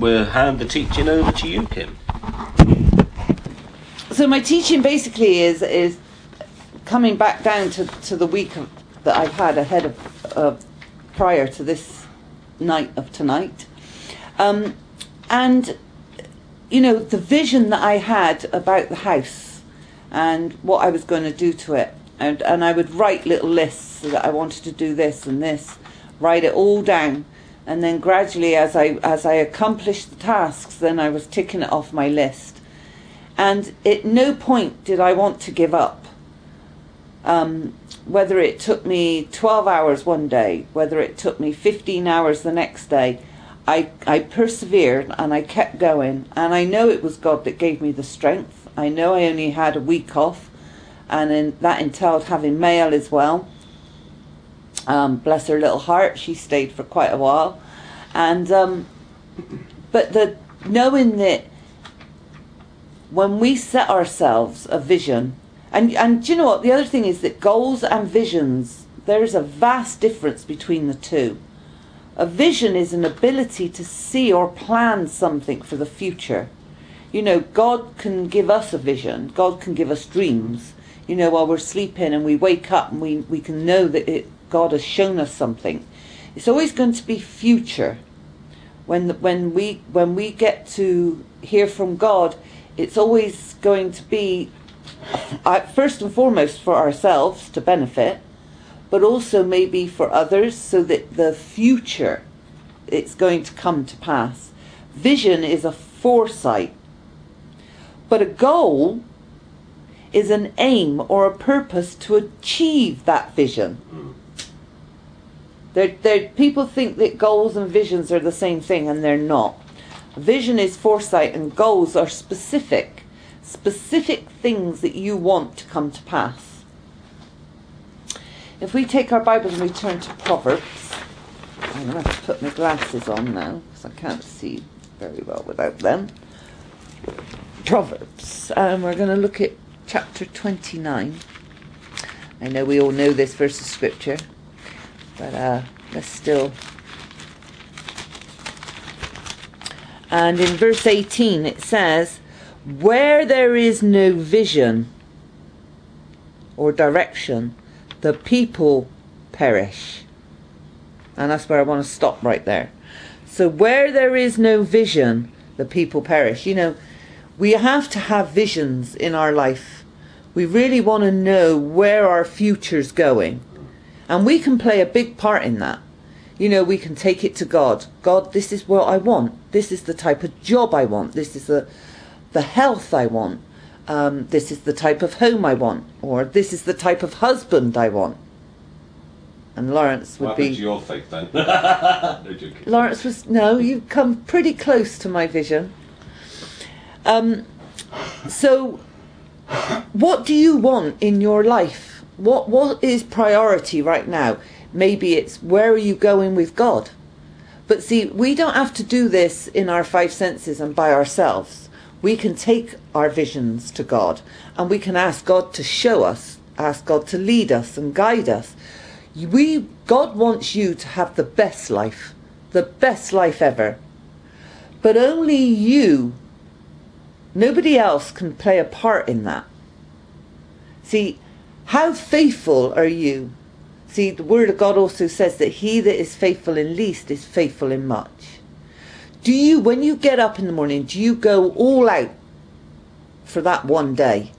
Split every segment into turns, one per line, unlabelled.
we'll hand the teaching over to you, Kim.
So my teaching basically is is coming back down to, to the week of, that I've had ahead of uh, prior to this night of tonight, um, and you know the vision that I had about the house and what I was going to do to it, and and I would write little lists that I wanted to do this and this, write it all down, and then gradually as I as I accomplished the tasks, then I was ticking it off my list and at no point did I want to give up. Um, whether it took me 12 hours one day, whether it took me 15 hours the next day, I, I persevered and I kept going. And I know it was God that gave me the strength. I know I only had a week off, and in, that entailed having Mail as well. Um, bless her little heart, she stayed for quite a while. And um, but the knowing that when we set ourselves a vision, and, and do you know what? The other thing is that goals and visions, there's a vast difference between the two. A vision is an ability to see or plan something for the future. You know, God can give us a vision, God can give us dreams. You know, while we're sleeping and we wake up and we, we can know that it, God has shown us something. It's always going to be future. When, when, we, when we get to hear from God, it's always going to be uh, first and foremost for ourselves to benefit, but also maybe for others so that the future it's going to come to pass. Vision is a foresight, but a goal is an aim or a purpose to achieve that vision. People think that goals and visions are the same thing, and they're not. Vision is foresight, and goals are specific, specific things that you want to come to pass. If we take our Bibles and we turn to Proverbs, I'm going to have to put my glasses on now because I can't see very well without them. Proverbs, and we're going to look at chapter 29. I know we all know this verse of scripture, but uh, let's still And in verse 18 it says, Where there is no vision or direction, the people perish. And that's where I want to stop right there. So, where there is no vision, the people perish. You know, we have to have visions in our life. We really want to know where our future's going. And we can play a big part in that you know, we can take it to God. God, this is what I want. This is the type of job I want. This is the, the health I want. Um, this is the type of home I want. Or this is the type of husband I want. And Laurence would
what
be.
to your faith then? no joking.
Laurence was. No, you've come pretty close to my vision. Um, so, what do you want in your life? What What is priority right now? Maybe it's where are you going with God? But see, we don't have to do this in our five senses and by ourselves. We can take our visions to God and we can ask God to show us, ask God to lead us and guide us. We, God wants you to have the best life, the best life ever. But only you, nobody else can play a part in that. See, how faithful are you See, the Word of God also says that he that is faithful in least is faithful in much. Do you, when you get up in the morning, do you go all out for that one day?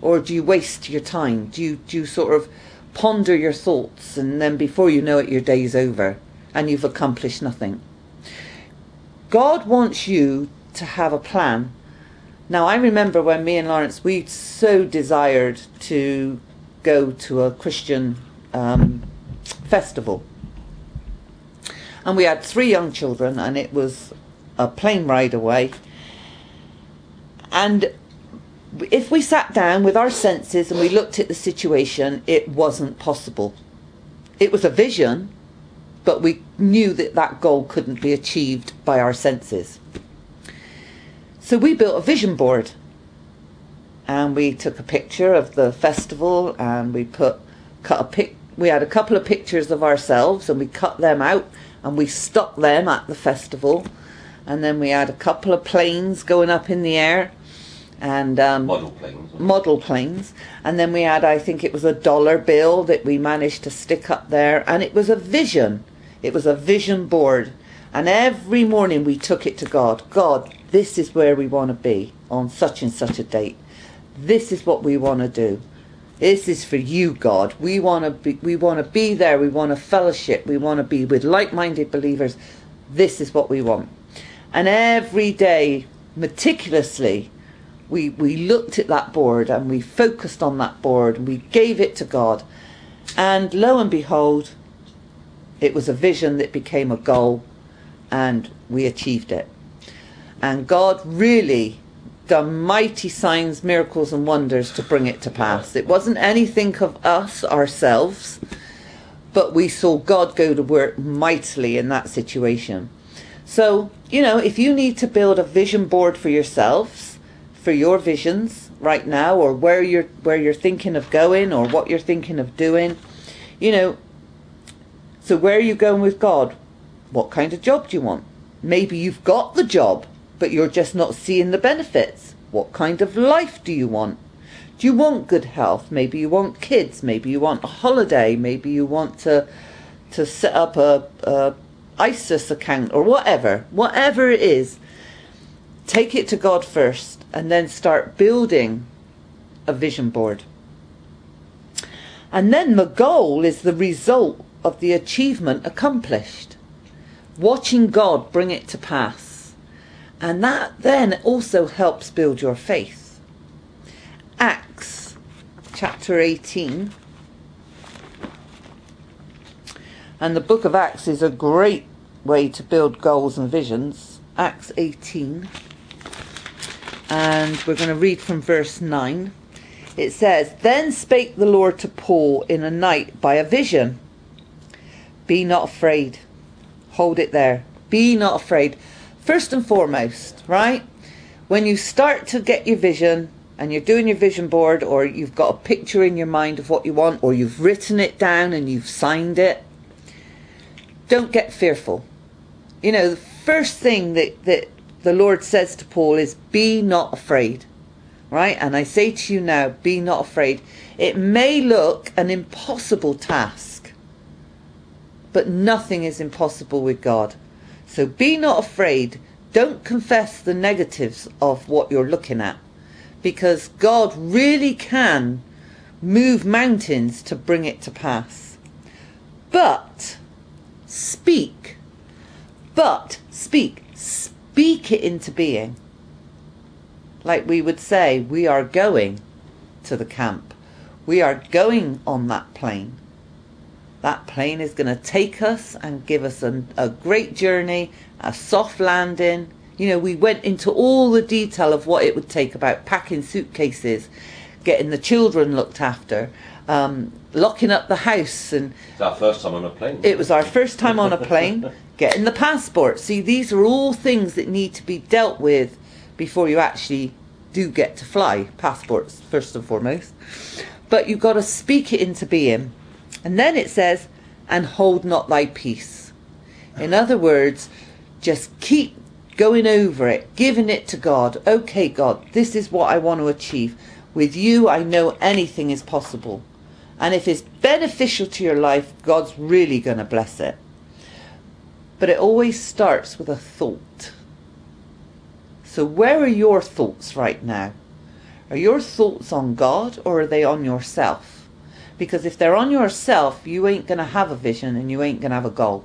Or do you waste your time? Do you, do you sort of ponder your thoughts and then before you know it, your day's over and you've accomplished nothing? God wants you to have a plan. Now, I remember when me and Laurence, we so desired to go to a Christian um, festival. And we had three young children, and it was a plane ride away. And if we sat down with our senses and we looked at the situation, it wasn't possible. It was a vision, but we knew that that goal couldn't be achieved by our senses. So we built a vision board and we took a picture of the festival and we put cut a pic we had a couple of pictures of ourselves and we cut them out and we stuck them at the festival and then we had a couple of planes going up in the air, and um,
Model planes.
model planes, and then we had, I think it was a dollar bill that we managed to stick up there, and it was a vision. It was a vision board, and every morning we took it to God. God, this is where we want to be on such and such a date. This is what we want to do. This is for you, God. We want to be. We want to be there. We want to fellowship. We want to be with like-minded believers. This is what we want. And every day, meticulously, we we looked at that board and we focused on that board and we gave it to God. And lo and behold, it was a vision that became a goal, and we achieved it. And God really done mighty signs, miracles, and wonders to bring it to pass. It wasn't anything of us ourselves, but we saw God go to work mightily in that situation. So, you know, if you need to build a vision board for yourselves, for your visions right now, or where you're where you're thinking of going, or what you're thinking of doing, you know. So where are you going with God? What kind of job do you want? Maybe you've got the job, but you're just not seeing the benefits. What kind of life do you want? Do you want good health? Maybe you want kids. Maybe you want a holiday. Maybe you want to to set up a, a ISA account or whatever. Whatever it is, take it to God first, and then start building a vision board. And then the goal is the result of the achievement accomplished. Watching God bring it to pass. And that then also helps build your faith. Acts chapter 18. And the book of Acts is a great way to build goals and visions. Acts 18. And we're going to read from verse 9. It says, Then spake the Lord to Paul in a night by a vision. Be not afraid. Hold it there. Be not afraid. First and foremost, right? When you start to get your vision and you're doing your vision board or you've got a picture in your mind of what you want or you've written it down and you've signed it, don't get fearful. You know, the first thing that, that the Lord says to Paul is, Be not afraid. Right? And I say to you now, be not afraid. It may look an impossible task, but nothing is impossible with God. So be not afraid. Don't confess the negatives of what you're looking at, because God really can move mountains to bring it to pass. But speak. But speak. Speak it into being like we would say, we are going to the camp. We are going on that plane. That plane is going to take us and give us a, a, great journey, a soft landing. You know, we went into all the detail of what it would take about packing suitcases, getting the children looked after, um, locking up the house, and
It's our first time on a plane.
it was our first time on a plane, getting the passport. See, these are all things that need to be dealt with before you actually do get to fly. Passports, first and foremost. But you've got to speak it into being. And then it says, and hold not thy peace. In other words, just keep going over it, giving it to God. Okay, God, this is what I want to achieve. With you, I know anything is possible. And if it's beneficial to your life, God's really going to bless it. But it always starts with a thought. So, where are your thoughts right now? Are your thoughts on God or are they on yourself? Because if they're on yourself, you ain't going to have a vision and you ain't going to have a goal.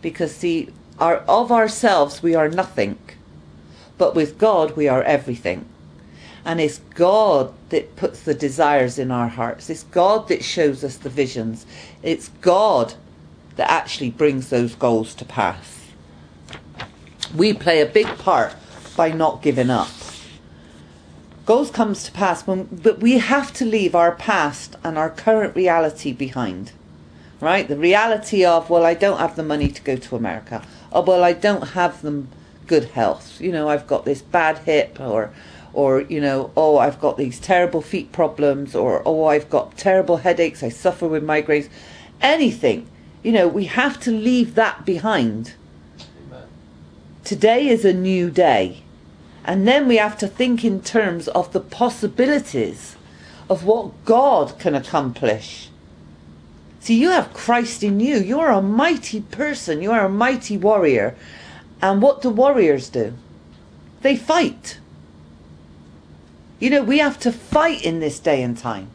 Because, see, our, of ourselves, we are nothing. But with God, we are everything. And it's God that puts the desires in our hearts. It's God that shows us the visions. It's God that actually brings those goals to pass. We play a big part by not giving up. Goals comes to pass, when, but we have to leave our past and our current reality behind. Right? The reality of, well, I don't have the money to go to America. Oh, well, I don't have them good health. You know, I've got this bad hip or or you know, oh, I've got these terrible feet problems or oh, I've got terrible headaches, I suffer with migraines. Anything. You know, we have to leave that behind
Amen.
today is a new day. And then we have to think in terms of the possibilities of what God can accomplish. See, you have Christ in you. You are a mighty person. You are a mighty warrior. And what do warriors do? They fight. You know, we have to fight in this day and time.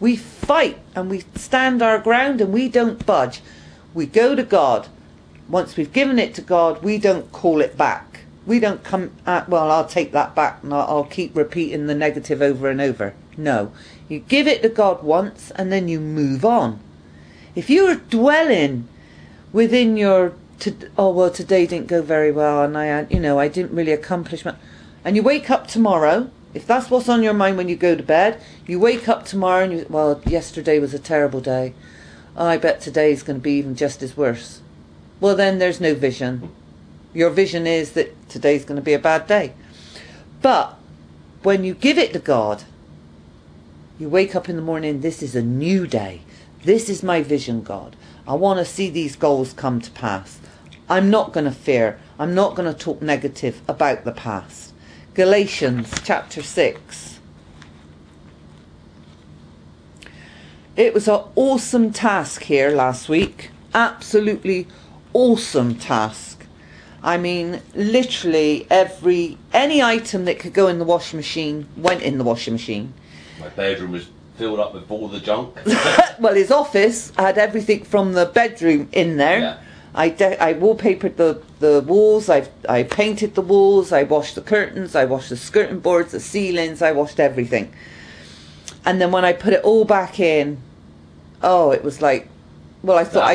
We fight and we stand our ground and we don't budge. We go to God. Once we've given it to God, we don't call it back. We don't come at, well, I'll take that back and I'll, keep repeating the negative over and over. No. You give it to God once and then you move on. If you're dwelling within your, to, oh, well, today didn't go very well and I, you know, I didn't really accomplish much. And you wake up tomorrow if that's what's on your mind when you go to bed, you wake up tomorrow and you, well, yesterday was a terrible day. Oh, I bet today's going to be even just as worse. Well, then there's no vision. Your vision is that today's going to be a bad day. But when you give it to God, you wake up in the morning, this is a new day. This is my vision, God. I want to see these goals come to pass. I'm not going to fear. I'm not going to talk negative about the past. Galatians chapter 6. It was an awesome task here last week. Absolutely awesome task. I mean, literally every any item that could go in the washing machine went in the washing machine.
My bedroom was filled up with all the junk.
well, his office had everything from the bedroom in there.
Yeah.
I, de- I wallpapered the, the walls, I, I painted the walls, I washed the curtains, I washed the skirting boards, the ceilings, I washed everything. And then when I put it all back in, oh, it was like, well, I thought I,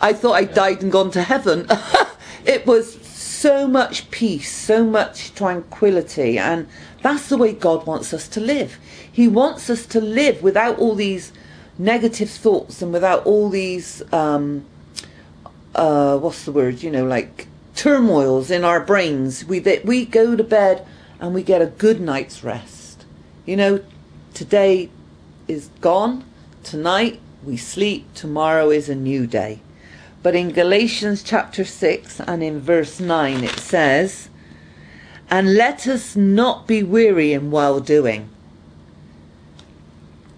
I thought I yeah. died and gone to heaven. it was so much peace, so much tranquility, and that's the way God wants us to live. He wants us to live without all these negative thoughts and without all these um, uh, what's the word? You know, like turmoils in our brains. We that we go to bed and we get a good night's rest. You know, today is gone. Tonight we sleep. Tomorrow is a new day. But in Galatians chapter 6 and in verse 9 it says, And let us not be weary in well doing.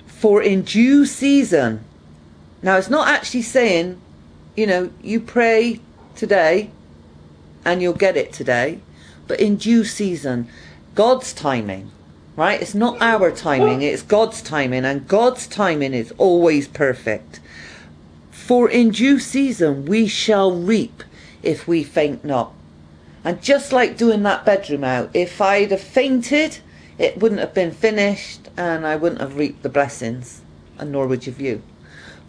For in due season, now it's not actually saying you know, you pray today and you'll get it today, but in due season, God's timing, right? It's not our timing, it's God's timing, and God's timing is always perfect. For in due season we shall reap if we faint not. And just like doing that bedroom out, if I'd have fainted, it wouldn't have been finished and I wouldn't have reaped the blessings, and nor would you. View.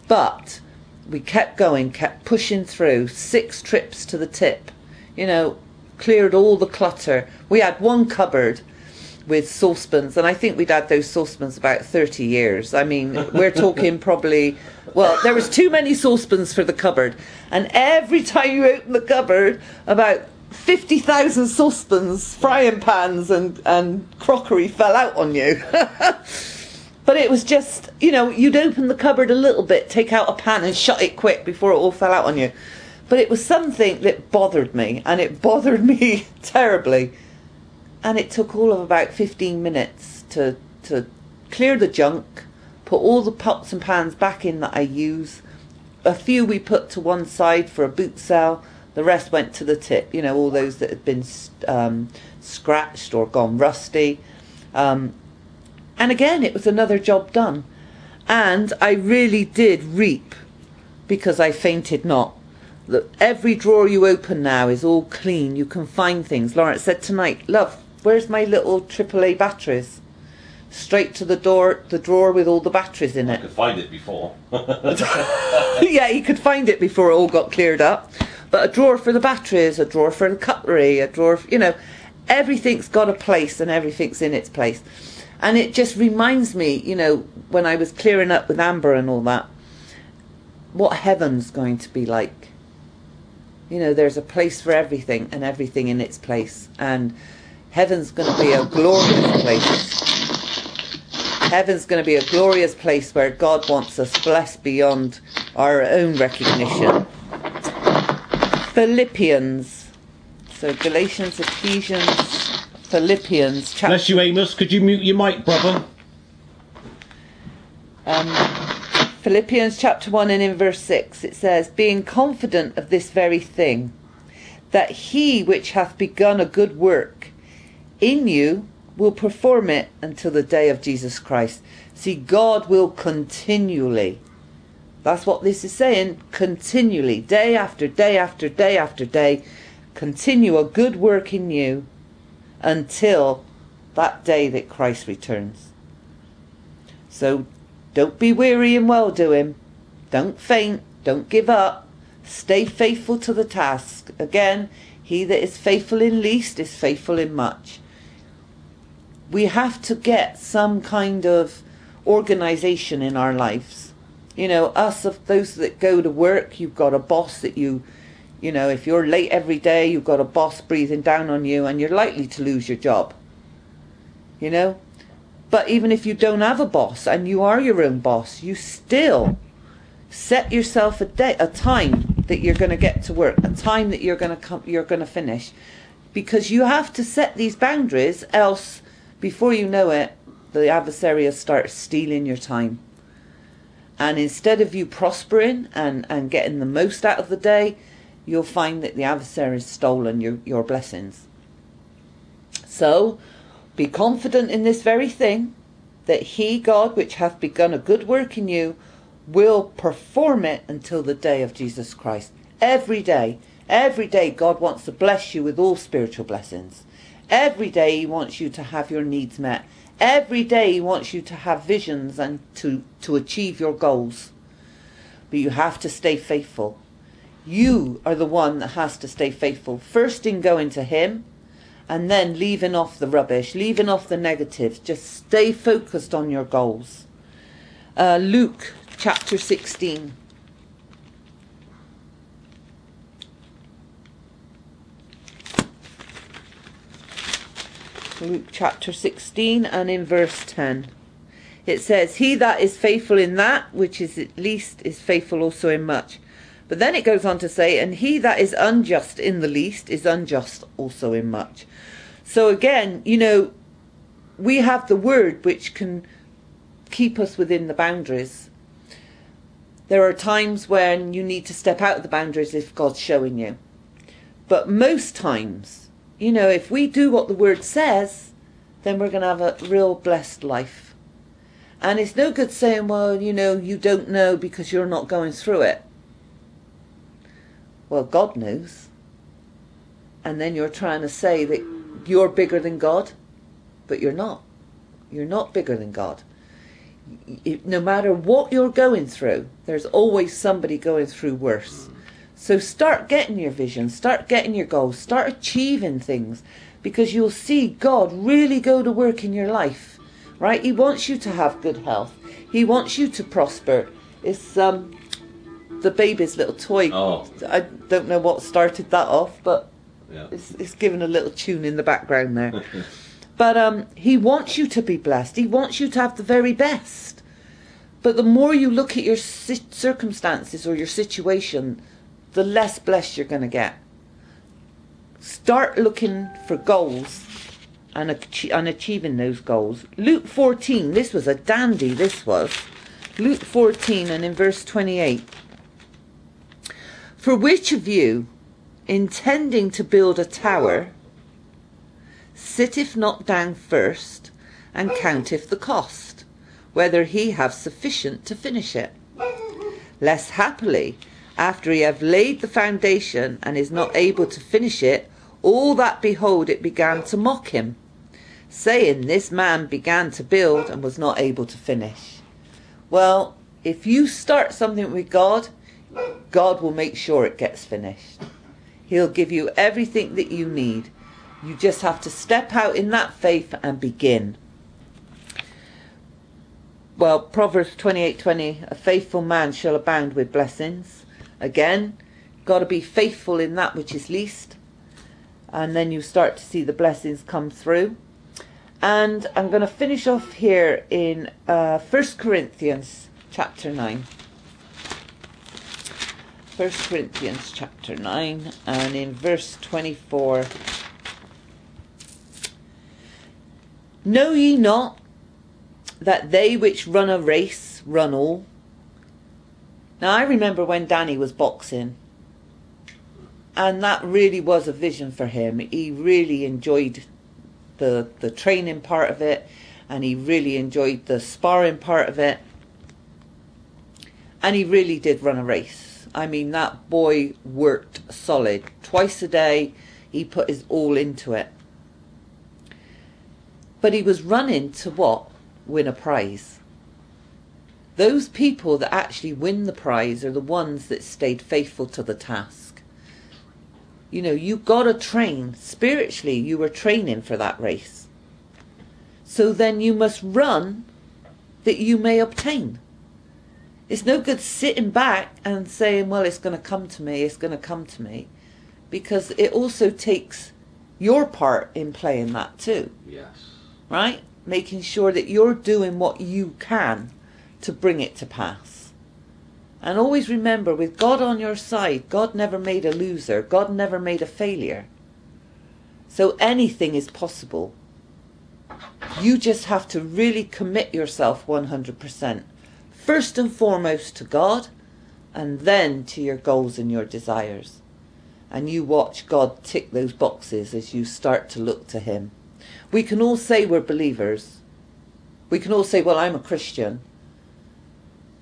But we kept going, kept pushing through, six trips to the tip, you know, cleared all the clutter. We had one cupboard with saucepans, and I think we'd had those saucepans about 30 years. I mean, we're talking probably, well, there was too many saucepans for the cupboard, and every time you open the cupboard, about 50,000 saucepans, frying pans, and, and crockery fell out on you. But it was just, you know, you'd open the cupboard a little bit, take out a pan and shut it quick before it all fell out on you. But it was something that bothered me, and it bothered me terribly. And it took all of about 15 minutes to, to clear the junk, put all the pots and pans back in that I use. A few we put to one side for a boot sale. The rest went to the tip, you know, all those that had been um, scratched or gone rusty. Um, and again, it was another job done. And I really did reap because I fainted not. Look, every drawer you open now is all clean. You can find things. Laurence said tonight, love, where's my little AAA batteries? Straight to the door, the drawer with all the batteries in it.
I could find it before.
yeah, he could find it before it all got cleared up. But a drawer for the batteries, a drawer for the cutlery, a drawer, for, you know, everything's got a place and everything's in its place. And it just reminds me, you know, when I was clearing up with Amber and all that, what heaven's going to be like. You know, there's a place for everything and everything in its place. And heaven's going to be a glorious place. Heaven's going to be a glorious place where God wants us blessed beyond our own recognition. Philippians So Galatians, Ephesians, Philippians, chapter
Bless you, Amos. Could you mute your mic, brother?
um, Philippians chapter 1 and in verse 6 it says, Being confident of this very thing, that he which hath begun a good work in you will perform it until the day of Jesus Christ. See, God will continually, that's what this is saying, continually, day after day after day after day, continue a good work in you until that day that Christ returns. So don't be weary in well doing. Don't faint. Don't give up. Stay faithful to the task. Again, he that is faithful in least is faithful in much. We have to get some kind of organization in our lives. You know, us of those that go to work, you've got a boss that you, you know, if you're late every day, you've got a boss breathing down on you and you're likely to lose your job. You know? But even if you don't have a boss and you are your own boss, you still set yourself a day, a time that you're going to get to work, a time that you're going to come, you're going to finish, because you have to set these boundaries. Else, before you know it, the adversary will start stealing your time. And instead of you prospering and, and getting the most out of the day, you'll find that the adversary has stolen your, your blessings. So, be confident in this very thing, that he, God, which hath begun a good work in you, will perform it until the day of Jesus Christ. Every day, every day, God wants to bless you with all spiritual blessings. Every day, He wants you to have your needs met. Every day, He wants you to have visions and to, to achieve your goals. But you have to stay faithful. You are the one that has to stay faithful. First in going to Him, and then leaving off the rubbish, leaving off the negatives. Just stay focused on your goals. Uh, Luke chapter 16. Luke chapter 16 and in verse 10. It says, He that is faithful in that which is at least is faithful also in much. But then it goes on to say, And he that is unjust in the least is unjust also in much. So again, you know, we have the word which can keep us within the boundaries. There are times when you need to step out of the boundaries if God's showing you. But most times, you know, if we do what the word says, then we're going to have a real blessed life. And it's no good saying, well, you know, you don't know because you're not going through it. Well, God knows. And then you're trying to say that you're bigger than God, but you're not. You're not bigger than God. No matter what you're going through, there's always somebody going through worse. So start getting your vision, start getting your goals, start achieving things because you'll see God really go to work in your life. Right? He wants you to have good health. He wants you to prosper. It's um the baby's little toy.
Oh.
I don't know what started that off, but
Yeah.
it's, it's given a little tune in the background there. but um, he wants you to be blessed. He wants you to have the very best. But the more you look at your circumstances or your situation, the less blessed you're going to get. Start looking for goals and, and achieving those goals. Luke 14, this was a dandy, this was. Luke 14 and in verse 28. For which of you, intending to build a tower, sitteth not down first and counteth the cost, whether he have sufficient to finish it? Less happily, after he have laid the foundation and is not able to finish it, all that behold it began to mock him, saying, This man began to build and was not able to finish. Well, if you start something with God, God will make sure it gets finished. He'll give you everything that you need. You just have to step out in that faith and begin. Well, Proverbs 28:20, a faithful man shall abound with blessings. Again, got to be faithful in that which is least. And then you start to see the blessings come through. And I'm going to finish off here in uh, 1 Corinthians chapter 9. 1 Corinthians chapter 9 and in verse 24. Know ye not that they which run a race run all? Now I remember when Danny was boxing, and that really was a vision for him. He really enjoyed the the training part of it, and he really enjoyed the sparring part of it, and he really did run a race. I mean, that boy worked solid twice a day. He put his all into it, but he was running to what? Win a prize. Those people that actually win the prize are the ones that stayed faithful to the task. You know, you got to train. Spiritually, you were training for that race. So then you must run that you may obtain. It's no good sitting back and saying, well, it's going to come to me, it's going to come to me. Because it also takes your part in playing that too,
Yes.
right? Making sure that you're doing what you can to bring it to pass. And always remember, with God on your side, God never made a loser, God never made a failure. So anything is possible. You just have to really commit yourself 100%. First and foremost to God, and then to your goals and your desires. And you watch God tick those boxes as you start to look to Him. We can all say we're believers. We can all say, well, I'm a Christian.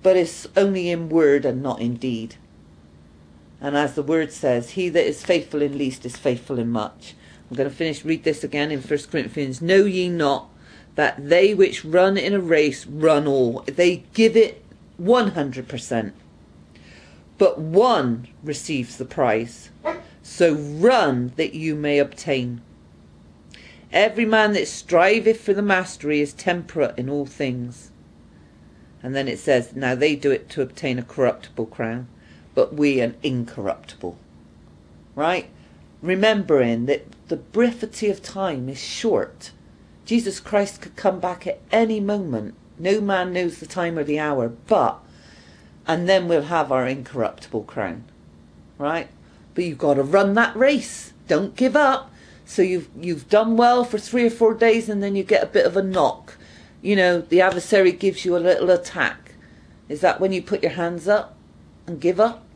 But it's only in word and not in deed. And as the word says, he that is faithful in least is faithful in much. I'm going to finish, read this again in 1 Corinthians. Know ye not that they which run in a race run all? They give it 100%. But one receives the prize. So run that you may obtain. Every man that striveth for the mastery is temperate in all things. And then it says, Now they do it to obtain a corruptible crown, but we an incorruptible. Right? Remembering that the brevity of time is short. Jesus Christ could come back at any moment. No man knows the time or the hour, but, and then we'll have our incorruptible crown. Right? But you've got to run that race. Don't give up. So you've you've done well for three or four days, and then you get a bit of a knock. You know, the adversary gives you a little attack. Is that when you put your hands up and give up?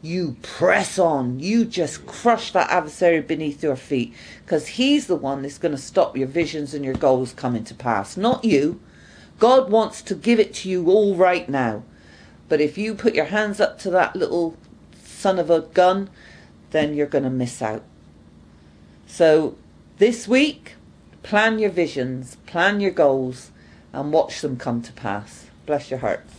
You press on. You just crush that adversary beneath your feet, because he's the one that's going to stop your visions and your goals coming to pass, not you. God wants to give it to you all right now. But if you put your hands up to that little son of a gun, then you're going to miss out. So this week, plan your visions, plan your goals, and watch them come to pass. Bless your hearts.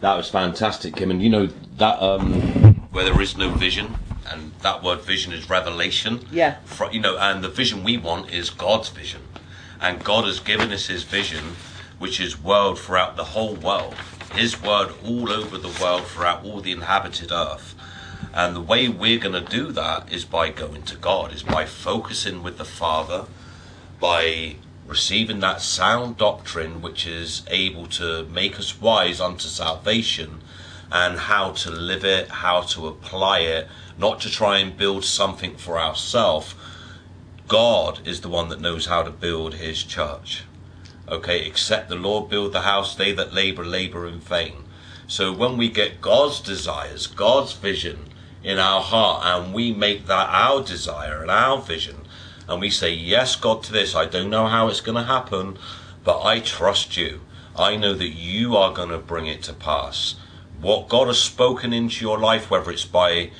That was fantastic, Kim. And you know that um, where there is no vision, and that word vision is revelation.
Yeah.
Fro- you know, and the vision we want is God's vision, and God has given us His vision, which is world throughout the whole world. His word all over the world throughout all the inhabited earth. And the way we're going to do that is by going to God, is by focusing with the Father, by receiving that sound doctrine which is able to make us wise unto salvation and how to live it, how to apply it, not to try and build something for ourselves. God is the one that knows how to build his church. Okay, except the Lord build the house, they that labor, labor in vain. So when we get God's desires, God's vision in our heart, and we make that our desire and our vision, and we say, Yes, God, to this, I don't know how it's going to happen, but I trust you. I know that you are going to bring it to pass. What God has spoken into your life, whether it's by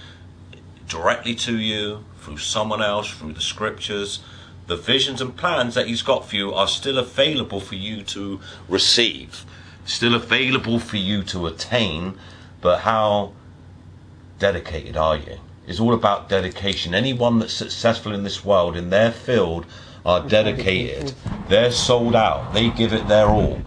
directly to you, through someone else, through the scriptures, the visions and plans that He's got for you are still available for you to receive, still available for you to attain. But how dedicated are you? It's all about dedication. Anyone that's successful in this world, in their field, are dedicated. They're sold out. They give it their all.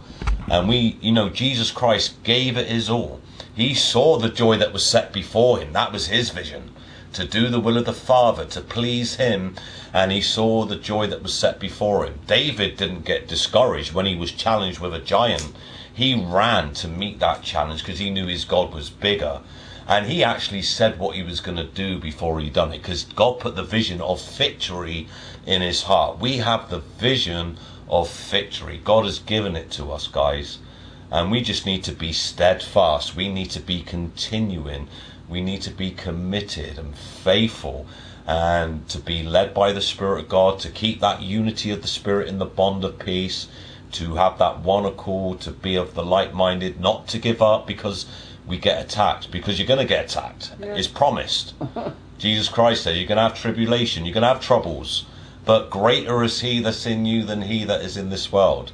And we, you know, Jesus Christ gave it his all. He saw the joy that was set before him. That was his vision. To do the will of the Father, to please him. And he saw the joy that was set before him. David didn't get discouraged when he was challenged with a giant. He ran to meet that challenge because he knew his God was bigger. And he actually said what he was going to do before he done it because God put the vision of victory in his heart. We have the vision of victory. God has given it to us, guys. And we just need to be steadfast. We need to be continuing. We need to be committed and faithful and to be led by the Spirit of God, to keep that unity of the Spirit in the bond of peace, to have that one accord, to be of the like minded, not to give up because we get attacked, because you're going to get attacked.
Yeah.
It's promised. Jesus Christ said, You're going to have tribulation, you're going to have troubles, but greater is He that's in you than He that is in this world.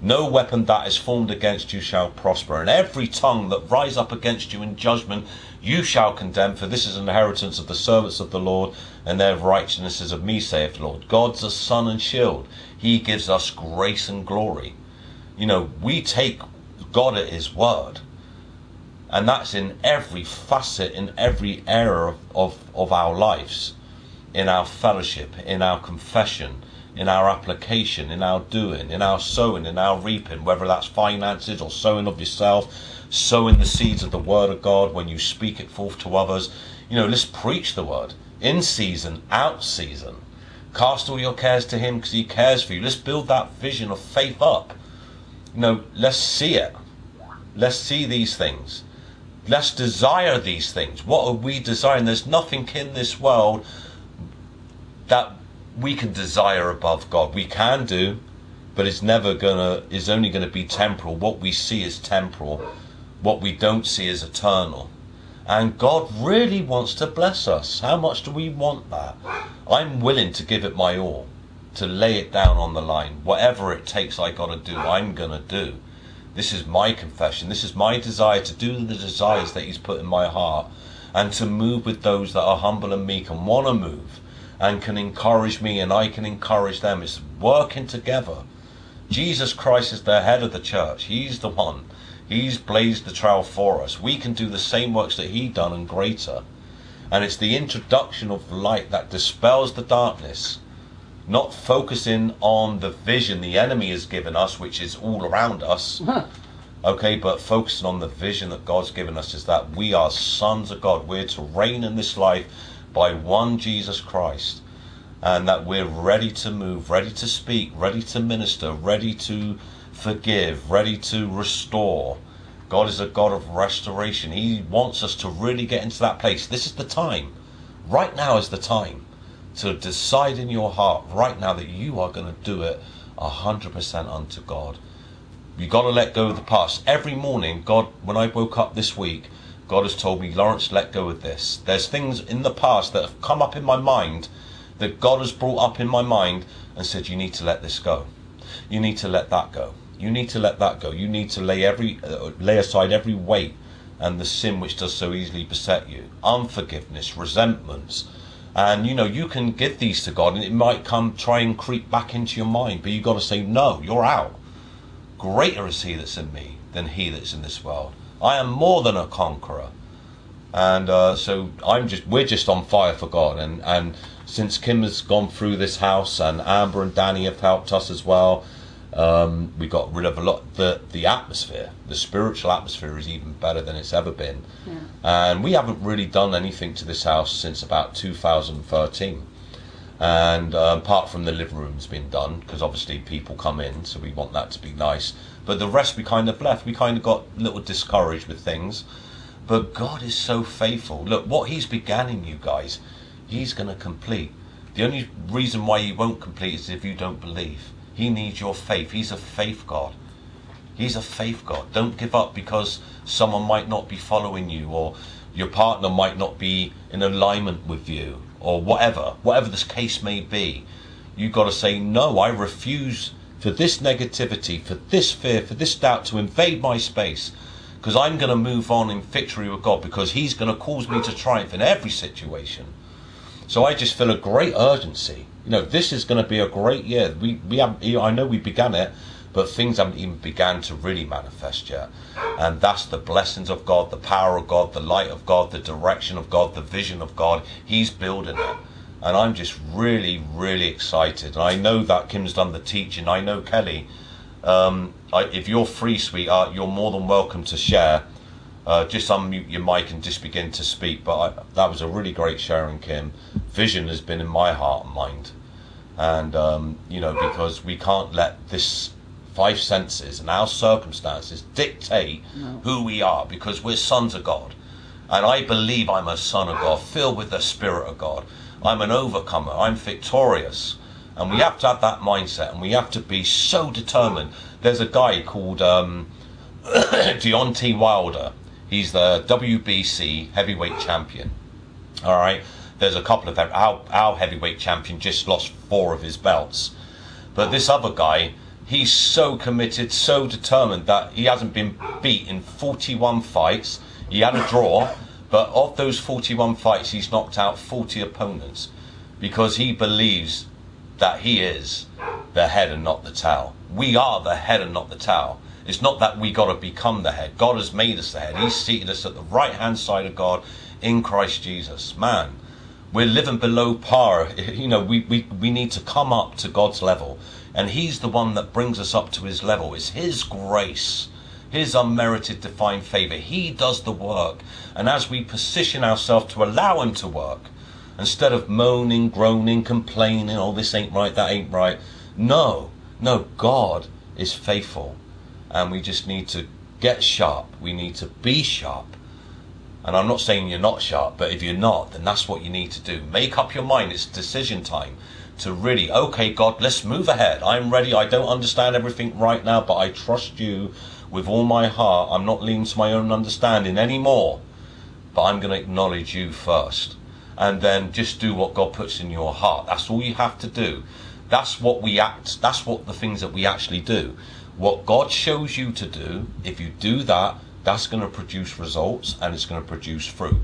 No weapon that is formed against you shall prosper, and every tongue that rise up against you in judgment you shall condemn, for this is an inheritance of the servants of the Lord, and their righteousness is of me, saith the Lord. God's a sun and shield. He gives us grace and glory. You know, we take God at His word, and that's in every facet, in every area of, of, of our lives, in our fellowship, in our confession, in our application, in our doing, in our sowing, in our reaping, whether that's finances or sowing of yourself, sowing the seeds of the word of God when you speak it forth to others. You know, let's preach the word in season, out season. Cast all your cares to Him because He cares for you. Let's build that vision of faith up. You know, let's see it. Let's see these things. Let's desire these things. What are we desiring? There's nothing in this world that we can desire above God. We can do, but it's never gonna. It's only gonna be temporal. What we see is temporal. What we don't see is eternal. And God really wants to bless us. How much do we want that? I'm willing to give it my all, to lay it down on the line. Whatever it takes, I gotta do. I'm gonna do. This is my confession. This is my desire to do the desires that He's put in my heart and to move with those that are humble and meek and want to move and can encourage me and I can encourage them. It's working together. Jesus Christ is the head of the church. He's the one. He's blazed the trail for us. We can do the same works that He done and greater. And it's the introduction of light that dispels the darkness, not focusing on the vision the enemy has given us, which is all around us. Okay, but focusing on the vision that God's given us is that we are sons of God. We're to reign in this life by one Jesus Christ. And that we're ready to move, ready to speak, ready to minister, ready to forgive, ready to restore. God is a God of restoration. He wants us to really get into that place. This is the time. Right now is the time to decide in your heart right now that you are going to do it 100% unto God. You got to let go of the past. Every morning, God, when I woke up this week, God has told me, Laurence, let go of this. There's things in the past that have come up in my mind that God has brought up in my mind and said, you need to let this go. You need to let that go. You need to let that go. You need to lay every uh, lay aside every weight and the sin which does so easily beset you. Unforgiveness, resentments. And you know, you can give these to God and it might come try and creep back into your mind, but you've got to say, no, you're out. Greater is he that's in me than he that's in this world. I am more than a conqueror. And uh, so I'm just we're just on fire for God and, and since Kim has gone through this house and Amber and Danny have helped us as well, um, we got rid of a lot the the atmosphere. The spiritual atmosphere is even better than it's ever been.
Yeah.
And we haven't really done anything to this house since about 2013. And uh, apart from the living room's been done, because obviously people come in, so we want that to be nice. But the rest we kind of left. We kind of got a little discouraged with things. But God is so faithful. Look, what He's began in you guys, He's going to complete. The only reason why He won't complete is if you don't believe. He needs your faith. He's a faith God. He's a faith God. Don't give up because someone might not be following you or your partner might not be in alignment with you or whatever, whatever this case may be. You've got to say, no, I refuse for this negativity, for this fear, for this doubt to invade my space because I'm going to move on in victory with God because He's going to cause me to triumph in every situation. So I just feel a great urgency. You know, this is going to be a great year. We we have I know we began it, but things haven't even began to really manifest yet. And that's the blessings of God, the power of God, the light of God, the direction of God, the vision of God. He's building it. And I'm just really, really excited. And I know that Kim's done the teaching. I know Kelly. Um, I, if you're free, sweetheart, you're more than welcome to share uh, just unmute your mic and just begin to speak. But I, that was a really great sharing, Kim. Vision has been in my heart and mind, and um, you know because we can't let this five senses and our circumstances dictate
No.
who we are because we're sons of God. And I believe I'm a son of God, filled with the Spirit of God. I'm an overcomer. I'm victorious. And we have to have that mindset and we have to be so determined. There's a guy called um, Deontay Wilder. He's the WBC heavyweight champion. All right. There's a couple of our, our heavyweight champion just lost four of his belts. But this other guy, he's so committed, so determined that he hasn't been beat in 41 fights. He had a draw, but of those 41 fights, he's knocked out 40 opponents because he believes that he is the head and not the tail. We are the head and not the tail. It's not that we got to become the head. God has made us the head. He's seated us at the right hand side of God in Christ Jesus. Man, we're living below par. You know, we, we, we need to come up to God's level. And He's the one that brings us up to His level. It's His grace, His unmerited divine favor. He does the work. And as we position ourselves to allow Him to work, instead of moaning, groaning, complaining, oh, this ain't right, that ain't right. No, no, God is faithful. And we just need to get sharp. We need to be sharp. And I'm not saying you're not sharp, but if you're not, then that's what you need to do. Make up your mind. It's decision time to really, okay, God, let's move ahead. I'm ready. I don't understand everything right now, but I trust you with all my heart. I'm not leaning to my own understanding anymore, but I'm going to acknowledge you first. And then just do what God puts in your heart. That's all you have to do. That's what we act, that's what the things that we actually do. What God shows you to do, if you do that, that's going to produce results and it's going to produce fruit.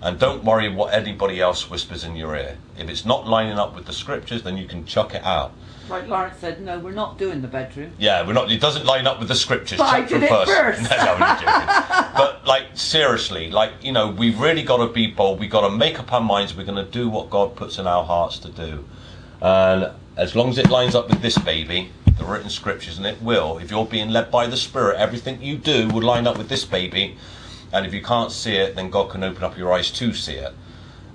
And don't worry what anybody else whispers in your ear. If it's not lining up with the scriptures, then you can chuck it out.
Like Laurence said, no, we're not doing the bedroom.
Yeah, we're not. It doesn't line up with the scriptures.
But I did it
verse.
first.
No, no, I'm joking. but like seriously, like you know, we've really got to be bold. We've got to make up our minds. We're going to do what God puts in our hearts to do, and as long as it lines up with this baby, the written scriptures, and it will. If you're being led by the Spirit, everything you do will line up with this baby. And if you can't see it, then God can open up your eyes to see it.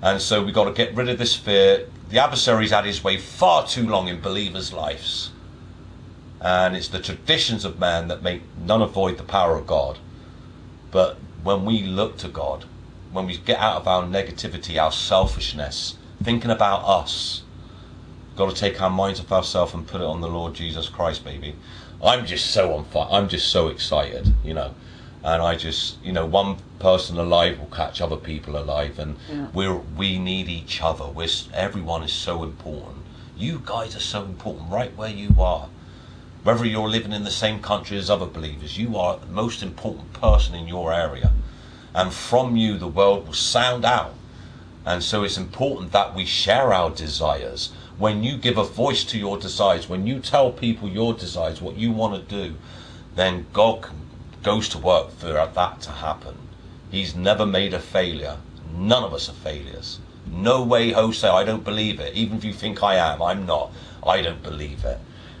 And so we've got to get rid of this fear. The adversary's had his way far too long in believers' lives. And it's the traditions of man that make none avoid the power of God. But when we look to God, when we get out of our negativity, our selfishness, thinking about us, got to take our minds off ourselves and put it on the Lord Jesus Christ, baby. I'm just so on fire. I'm just so excited, you know. And I just, you know, one person alive will catch other people alive, and
Yeah.
we're we need each other. We're everyone is so important. You guys are so important, right where you are. Whether you're living in the same country as other believers, you are the most important person in your area, and from you the world will sound out. And so it's important that we share our desires. When you give a voice to your desires, when you tell people your desires, what you want to do, then God goes to work for that to happen. He's never made a failure. None of us are failures. No way, Jose, I don't believe it. Even if you think I am, I'm not. I don't believe it.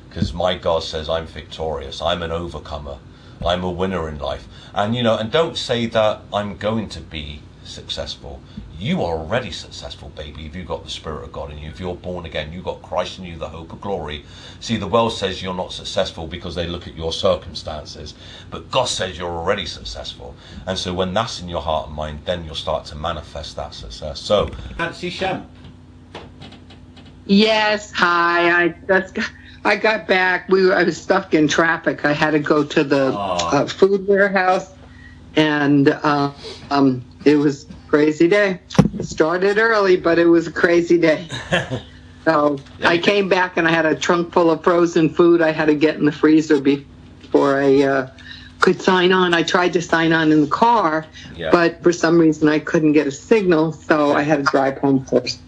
Because my God says I'm victorious. I'm an overcomer. I'm a winner in life. And you know, and don't say that I'm going to be successful. You are already successful, baby, if you've got the Spirit of God in you. If you're born again, you've got Christ in you, the hope of glory. See, the world says you're not successful because they look at your circumstances. But God says you're already successful. And so when that's in your heart and mind, then you'll start to manifest that success. So, Nancy Shem.
Yes, hi. I just got, I got back. We were, I was stuck in traffic. I had to go to the uh, food warehouse, and uh, um, it was crazy day. It started early, but it was a crazy day. So I came back and I had a trunk full of frozen food. I had to get in the freezer before I uh, could sign on. I tried to sign on in the car,
Yeah.
but for some reason I couldn't get a signal, so I had to drive home first.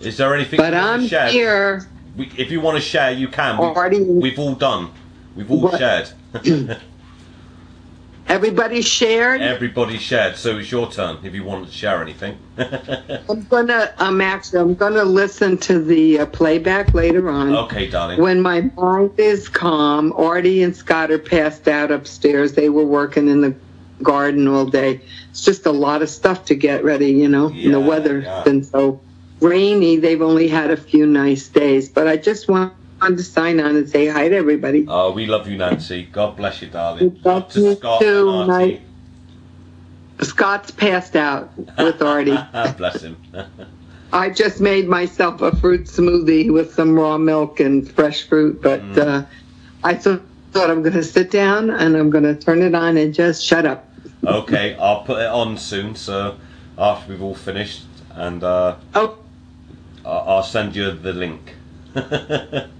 Is there anything
But
you
I'm
to share?
here.
We, if you want to share, you can.
Already-
We, we've all done. We've all
What?
shared.
Everybody shared.
Everybody shared. So it's your turn if you want to share anything.
I'm gonna. I'm actually. I'm gonna listen to the uh, playback later on.
okay, darling.
When my mind is calm, Artie and Scott are passed out upstairs. They were working in the garden all day. It's just a lot of stuff to get ready, you know. and
Yeah,
the weather's
yeah.
been so rainy. They've only had a few nice days, but I just wanted to sign on and say hi to everybody.
Oh, we love you, Nancy. God bless you, darling.
Love
to
you
Scott
too,
Artie.
Scott's passed out with Artie.
bless him.
I just made myself a fruit smoothie with some raw milk and fresh fruit, but
Mm.
uh, I thought, thought I'm going to sit down and I'm going to turn it on and just shut up.
okay, I'll put it on soon. So after we've all finished, and uh,
Oh,
I'll send you the link.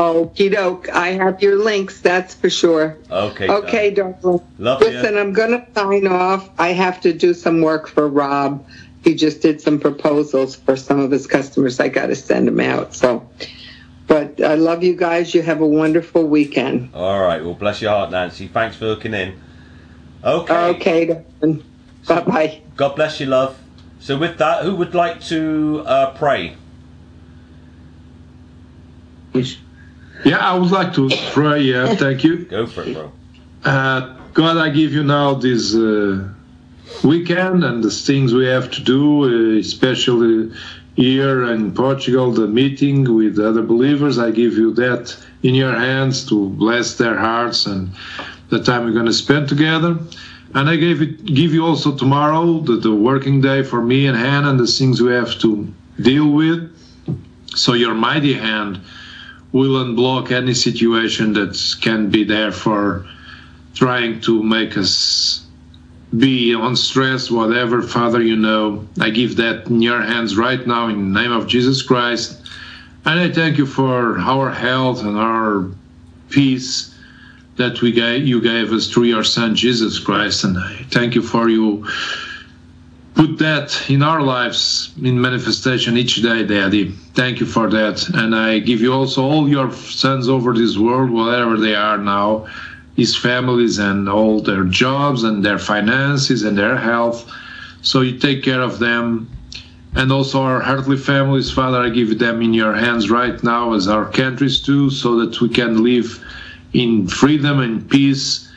okie doke. I have your links, that's for sure.
okay.
Okay, darling.
Love
Listen,
you.
I'm going to sign off. I have to do some work for Rob. He just did some proposals for some of his customers. I got to send them out. So, but I love you guys. You have a wonderful weekend.
All right. Well, bless your heart, Nancy. Thanks for hooking in. Okay.
Okay, darling. Bye bye.
God bless you, love. So with that, who would like to uh, pray?
Yeah, I would like to pray. Yeah, thank you.
Go for it, bro.
Uh, God, I give you now this uh, weekend and the things we have to do, uh, especially here in Portugal, the meeting with other believers. I give you that in your hands to bless their hearts and the time we're going to spend together. And I gave it, give you also tomorrow the, the working day for me and Hannah and the things we have to deal with. So your mighty hand will unblock any situation that can be there for trying to make us be on stress, whatever. Father, you know, I give that in your hands right now in the name of Jesus Christ. And I thank you for our health and our peace that we gave, you gave us through your Son Jesus Christ. And I thank you for you put that in our lives in manifestation each day, Daddy. Thank you for that. And I give you also all your sons over this world, wherever they are now, his families and all their jobs and their finances and their health. So you take care of them. And also our earthly families, Father, I give them in your hands right now as our countries too, so that we can live in freedom and peace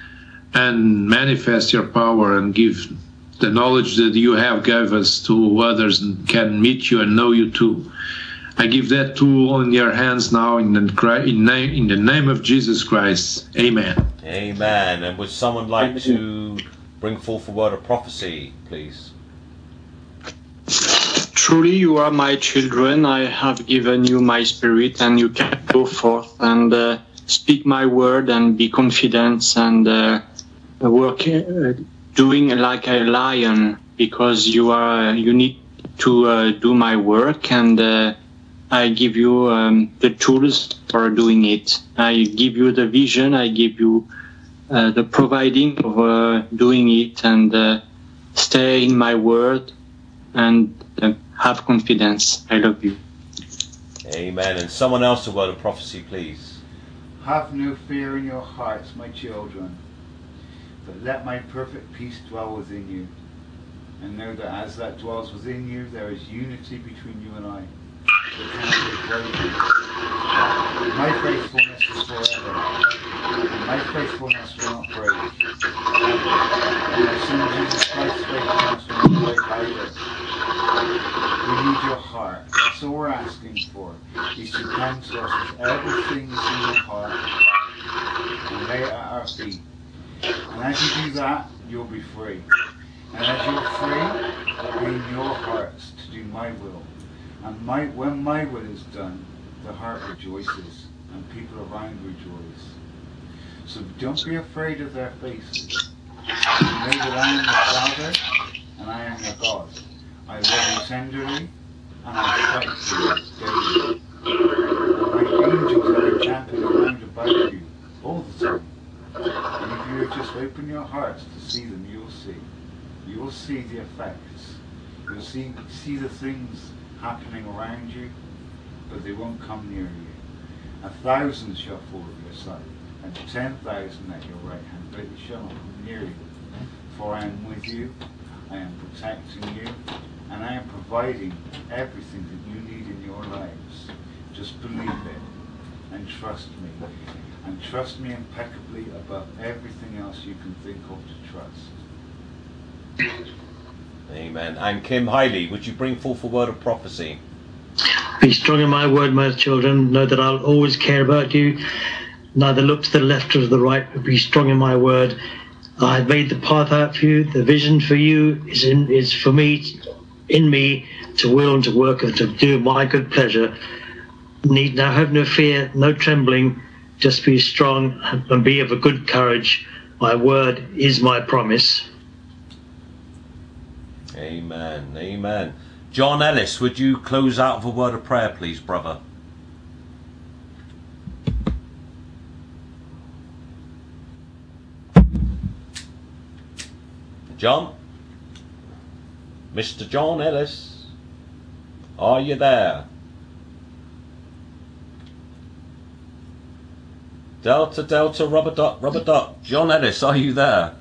and manifest your power and give the knowledge that you have gave us to others and can meet you and know you too. I give that tool in your hands now in the, in, name, in the name of Jesus Christ. Amen.
Amen. And would someone like to bring forth a word of prophecy, please?
Truly, you are my children. I have given you my spirit, and you can go forth and uh, speak my word and be confident and uh, work, uh, doing like a lion, because you are you need to uh, do my work, and uh, I give you um, the tools for doing it. I give you the vision. I give you uh, the providing of uh, doing it, and uh, stay in my word and uh, have confidence. I love you.
Amen. And someone else a word of prophecy, please.
Have no fear in your hearts, my children, but let my perfect peace dwell within you. And know that as that dwells within you, there is unity between you and I. My faithfulness is forever, my faithfulness will not break. And as soon as Jesus Christ's faithfulness will not break either. We need your heart. That's all we're asking for. Is to come to us with everything that's in your heart and lay it at our feet. And as you do that, you'll be free. And as you're free, it'll be in your hearts to do my will. And my, when my will is done, the heart rejoices and people around rejoice. So don't be afraid of their faces. Know that I am your Father and I am your God. I love you tenderly and I fight you daily. And my angels are encamping around about you all the time. And if you would just open your hearts to see them, you will see. You will see the effects. You'll see see the things happening around you, but they won't come near you. A thousand shall fall at your side, and ten thousand at your right hand, but it shall not come near you. For I am with you, I am protecting you, and I am providing everything that you need in your lives. Just believe it, and and trust me. And trust me impeccably above everything else you can think of to trust.
Amen. And Kim Hiley, would you bring forth a word of prophecy?
Be strong in my word, my children. Know that I'll always care about you. Neither look to the left or to the right, but be strong in my word. I have made the path out for you. The vision for you is in is for me, in me, to will and to work and to do my good pleasure. Need now have no fear, no trembling. Just be strong and be of a good courage. My word is my promise.
Amen. Amen. John Ellis, would you close out with a word of prayer, please, brother? John? Mr. John Ellis? Are you there? Delta, Delta, rubber dot, rubber dot. John Ellis, are you there?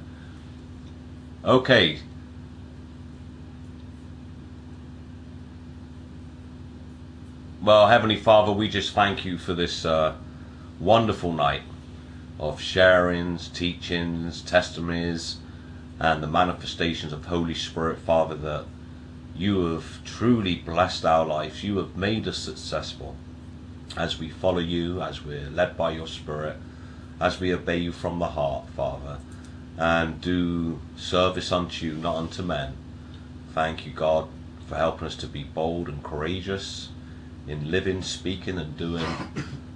Okay. Well, Heavenly Father, we just thank you for this uh, wonderful night of sharings, teachings, testimonies, and the manifestations of Holy Spirit, Father, that you have truly blessed our lives. You have made us successful as we follow you, as we're led by your Spirit, as we obey you from the heart, Father, and do service unto you, not unto men. Thank you, God, for helping us to be bold and courageous in living, speaking, and doing,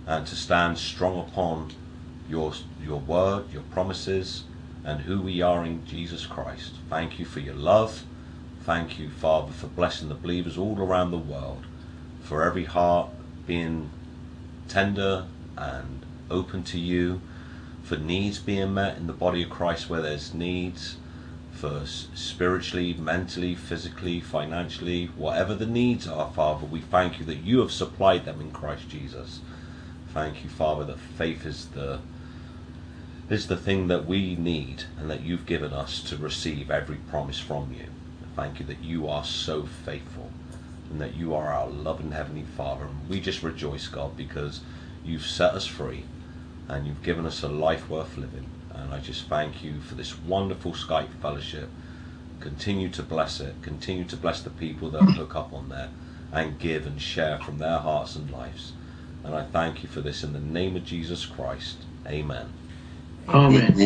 and to stand strong upon your your word, your promises, and who we are in Jesus Christ. Thank you for your love. Thank you, Father, for blessing the believers all around the world, for every heart being tender and open to you, for needs being met in the body of Christ where there's needs, for spiritually, mentally, physically, financially, whatever the needs are, Father, we thank you that you have supplied them in Christ Jesus. Thank you, Father, that faith is the is the thing that we need and that you've given us to receive every promise from you. Thank you that you are so faithful and that you are our loving Heavenly Father. And we just rejoice, God, because you've set us free and you've given us a life worth living. And I just thank you for this wonderful Skype fellowship. Continue to bless it. Continue to bless the people that hook up on there and give and share from their hearts and lives. And I thank you for this in the name of Jesus Christ. Amen.
Amen.